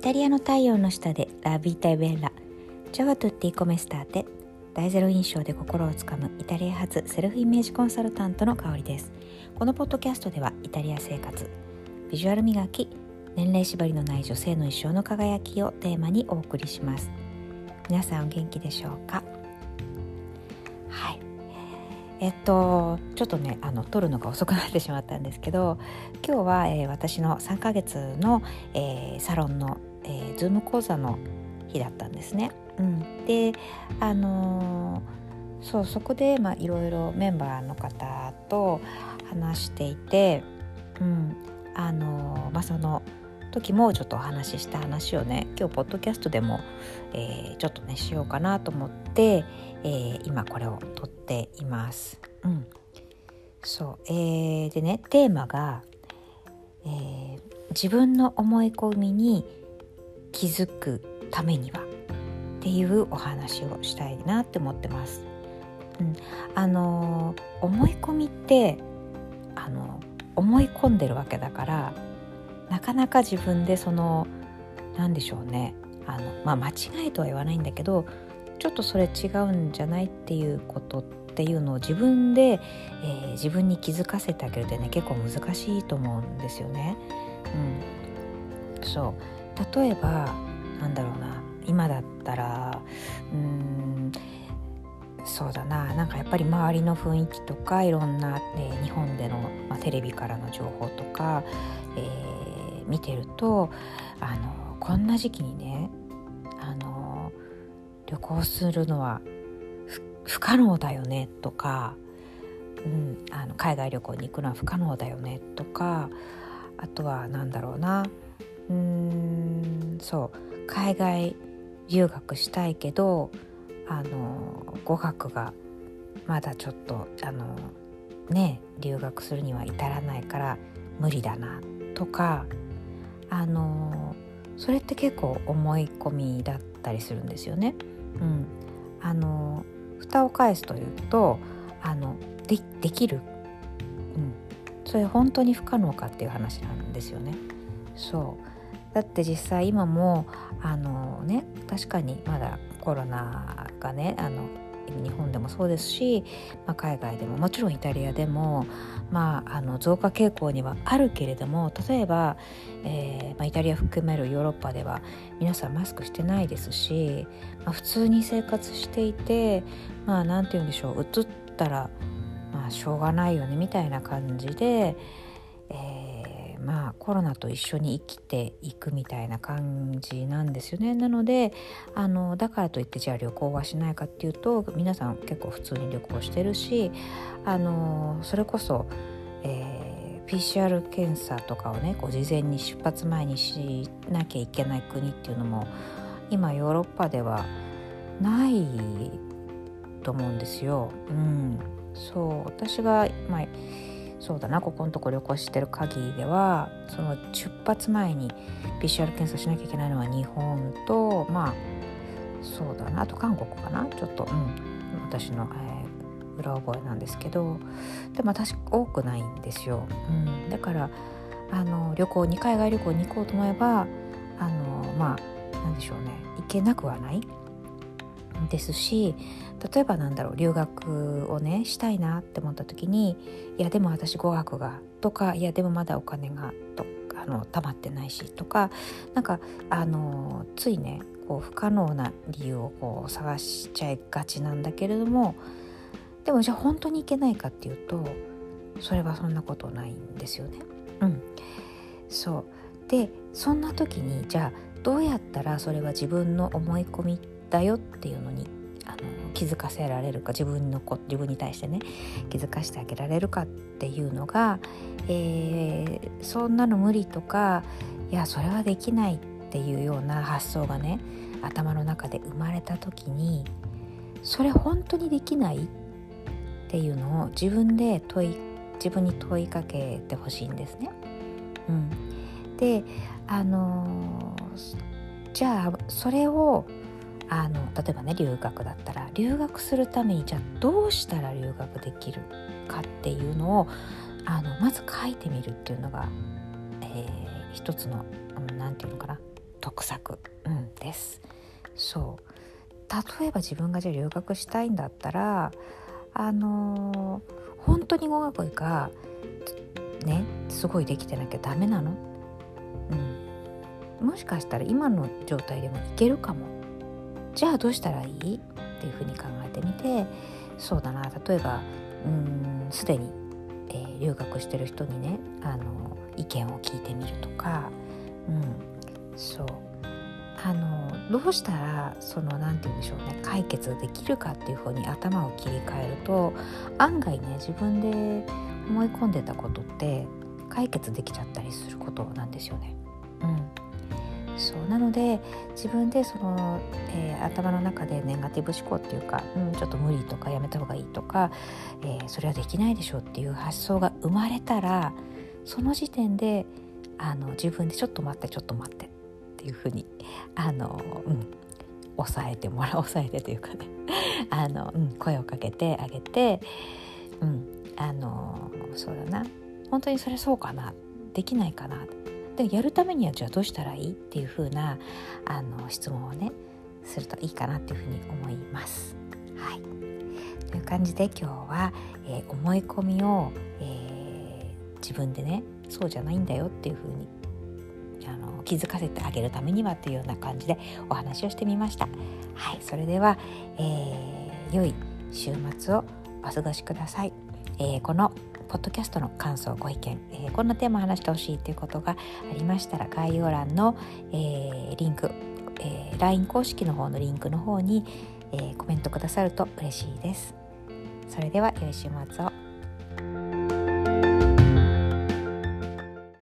イタリアの太陽の下でラビータイベラチャワトゥッティコメスターテ大ゼロ印象で心をつかむイタリア発セルフイメージコンサルタントの香りです。このポッドキャストではイタリア生活ビジュアル磨き年齢縛りのない女性の一生の輝きをテーマにお送りします。皆さんお元気でしょうか？はい。えっとちょっとねあの撮るのが遅くなってしまったんですけど今日は、えー、私の3ヶ月の、えー、サロンの、えー、ズーム講座の日だったんですね。うん、であのー、そうそこでまあいろいろメンバーの方と話していて、うんあのまあ、その時もちょっとお話しした話をね今日ポッドキャストでも、えー、ちょっとねしようかなと思って、えー、今これを撮っています。うん、そう、えー、でねテーマが、えー、自分の思い込みに気づくためにはっていうお話をしたいなって思ってます。うん、あの思い込みってあの思い込んでるわけだからなかなか自分でその何でしょうねあの、まあ、間違いとは言わないんだけどちょっとそれ違うんじゃないっていうことっていうのを自分で、えー、自分に気づかせてあげるってね結構難しいと思うんですよね。うん、そう例えばなんだろうな今だったらうんそうだななんかやっぱり周りの雰囲気とかいろんな、えー、日本での、まあ、テレビからの情報とか、えー、見てるとあのこんな時期にねあの旅行するのは不可能だよねとか、うん、あの海外旅行に行くのは不可能だよねとかあとは何だろうなうんそう。海外留学したいけどあの語学がまだちょっとあのね留学するには至らないから無理だなとかあのそれって結構思い込みだったりするんですよね。うん、あの蓋を返すというとあのでできる、うん、それ本当に不可能かっていう話なんですよね。そう。だって実際今もあのね確かにまだコロナがねあの日本でもそうですし、まあ、海外でももちろんイタリアでも、まあ、あの増加傾向にはあるけれども例えば、えーまあ、イタリア含めるヨーロッパでは皆さんマスクしてないですし、ま、普通に生活していてまあ何て言うんでしょううつったら、まあ、しょうがないよねみたいな感じで。まあコロナと一緒に生きていくみたいな感じなんですよね。なのであのだからといってじゃあ旅行はしないかっていうと皆さん結構普通に旅行してるしあのそれこそ、えー、PCR 検査とかをねこう事前に出発前にしなきゃいけない国っていうのも今ヨーロッパではないと思うんですよ。うん、そう。私が、まあそうだなここのとこ旅行してる限りではその出発前に PCR 検査しなきゃいけないのは日本とまあそうだなあと韓国かなちょっと、うん、私の、えー、裏覚えなんですけどでも私多くないんですよ、うん、だからあの旅行に海外旅行に行こうと思えばあのまあなんでしょうね行けなくはない。ですし例えばなんだろう留学をねしたいなって思った時にいやでも私語学がとかいやでもまだお金がとあの貯まってないしとかなんかあのついねこう不可能な理由をこう探しちゃいがちなんだけれどもでもじゃあ本当にいけないかっていうとそれはそんなことないんですよね。うん、そうでそんな時にじゃあどうやったらそれは自分の思い込みだよっていうのにあの気づかせられるか自分の子自分に対してね気づかせてあげられるかっていうのが、えー、そんなの無理とかいやそれはできないっていうような発想がね頭の中で生まれた時にそれ本当にできないっていうのを自分で問い自分に問いかけてほしいんですね。うん、であのー、じゃあそれをあの例えばね留学だったら留学するためにじゃあどうしたら留学できるかっていうのをあのまず書いてみるっていうのが、えー、一つの何て言うのかな得策、うん、です。そう。例えば自分がじゃあ留学したいんだったらあのー、本当に語学がねすごいできてなきゃダメなの、うん、もしかしたら今の状態でもいけるかも。じゃあどうしたらいい？っていうふうに考えてみてそうだな。例えばすでに、えー、留学してる人にねあの意見を聞いてみるとか、うん、そう。あのどうしたらその何て言うんでしょうね解決できるかっていうふうに頭を切り替えると案外ね自分で思い込んでたことって解決できちゃったりすることなんですよね。うん、そう。なので自分でその、えー、頭の中でネガティブ思考っていうか、うん、ちょっと無理とかやめた方がいいとか、えー、それはできないでしょうっていう発想が生まれたらその時点であの自分でちょっと待ってちょっと待ってっていうふうにあの、うん、抑えてもらう抑えてというかね あの、うん、声をかけてあげて、うん、あのそうだな。本当にそれそうかな。できないかな。でやるためにはじゃあどうしたらいい？っていうふうなあの質問をねするといいかなっていうふうに思います。はい、という感じで今日は、えー、思い込みを、えー、自分でねそうじゃないんだよっていうふうにあの気づかせてあげるためにはというような感じでお話をしてみました。はい、それでは、えー、良い週末をお過ごしください。えー、このポッドキャストの感想ご意見、えー、こんなテーマ話してほしいということがありましたら概要欄の、えー、リンク、えー、LINE 公式の方のリンクの方に、えコメントくださると嬉しいです。それでは良い週末を。